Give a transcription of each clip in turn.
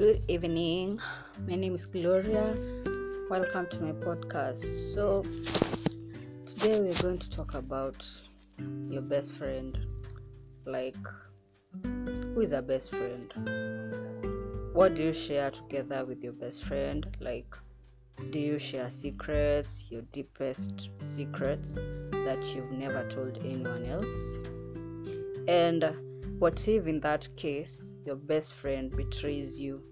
evening. My name is Gloria. Welcome to my podcast. So, today we're going to talk about your best friend. Like, who is a best friend? What do you share together with your best friend? Like, do you share secrets, your deepest secrets that you've never told anyone else? And what if in that case your best friend betrays you?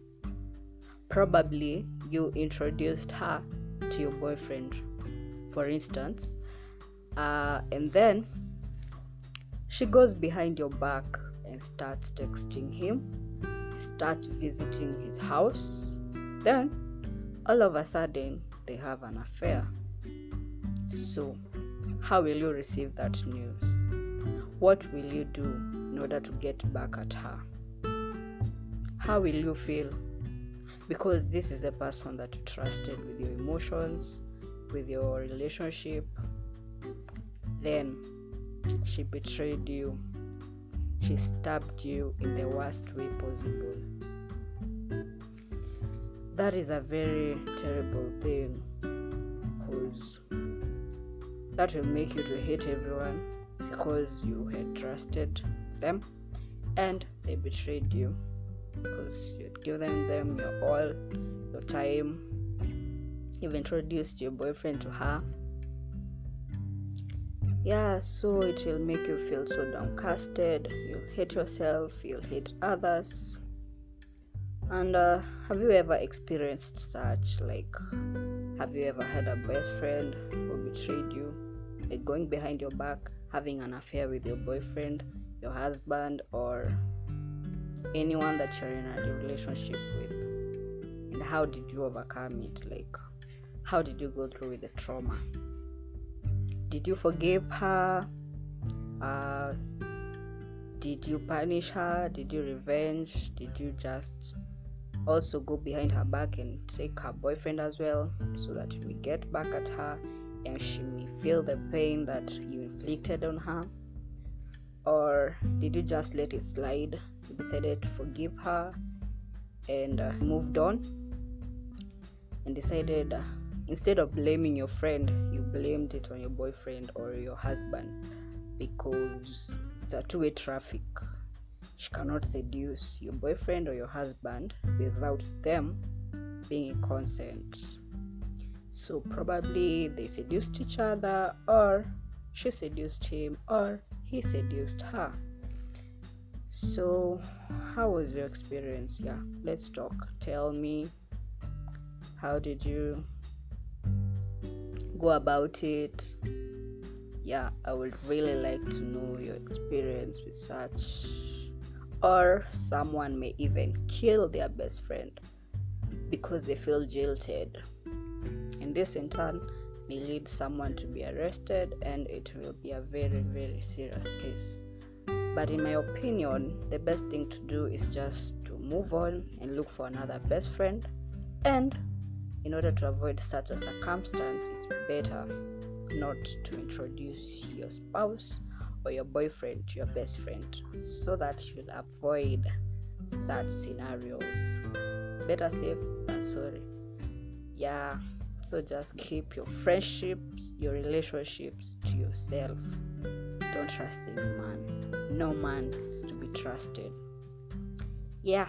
Probably you introduced her to your boyfriend, for instance, uh, and then she goes behind your back and starts texting him, starts visiting his house. Then, all of a sudden, they have an affair. So, how will you receive that news? What will you do in order to get back at her? How will you feel? Because this is a person that you trusted with your emotions, with your relationship. Then she betrayed you. She stabbed you in the worst way possible. That is a very terrible thing because that will make you to hate everyone because you had trusted them and they betrayed you because you had given them your all, your time. You've introduced your boyfriend to her. Yeah, so it will make you feel so downcasted. You'll hate yourself, you'll hate others. And uh, have you ever experienced such? Like, have you ever had a best friend who betrayed you? Like going behind your back, having an affair with your boyfriend, your husband, or anyone that you're in a relationship with? And how did you overcome it? Like, how did you go through with the trauma? Did you forgive her? Uh, did you punish her? Did you revenge? Did you just also go behind her back and take her boyfriend as well so that we get back at her and she may feel the pain that you inflicted on her? Or did you just let it slide? You decided to forgive her and uh, moved on and decided uh, instead of blaming your friend, you blamed it on your boyfriend or your husband because it's a two way traffic. She cannot seduce your boyfriend or your husband without them being in consent. So, probably they seduced each other, or she seduced him, or he seduced her. So, how was your experience? Yeah, let's talk. Tell me, how did you go about it? Yeah, I would really like to know your experience with such. Or someone may even kill their best friend because they feel jilted. And this, in turn, may lead someone to be arrested, and it will be a very, hmm. very serious case. But in my opinion, the best thing to do is just to move on and look for another best friend. And in order to avoid such a circumstance, it's better not to introduce your spouse or your boyfriend to your best friend so that you'll avoid such scenarios. Better safe than sorry. Yeah, so just keep your friendships, your relationships to yourself. Don't trust any man. No man is to be trusted. Yeah.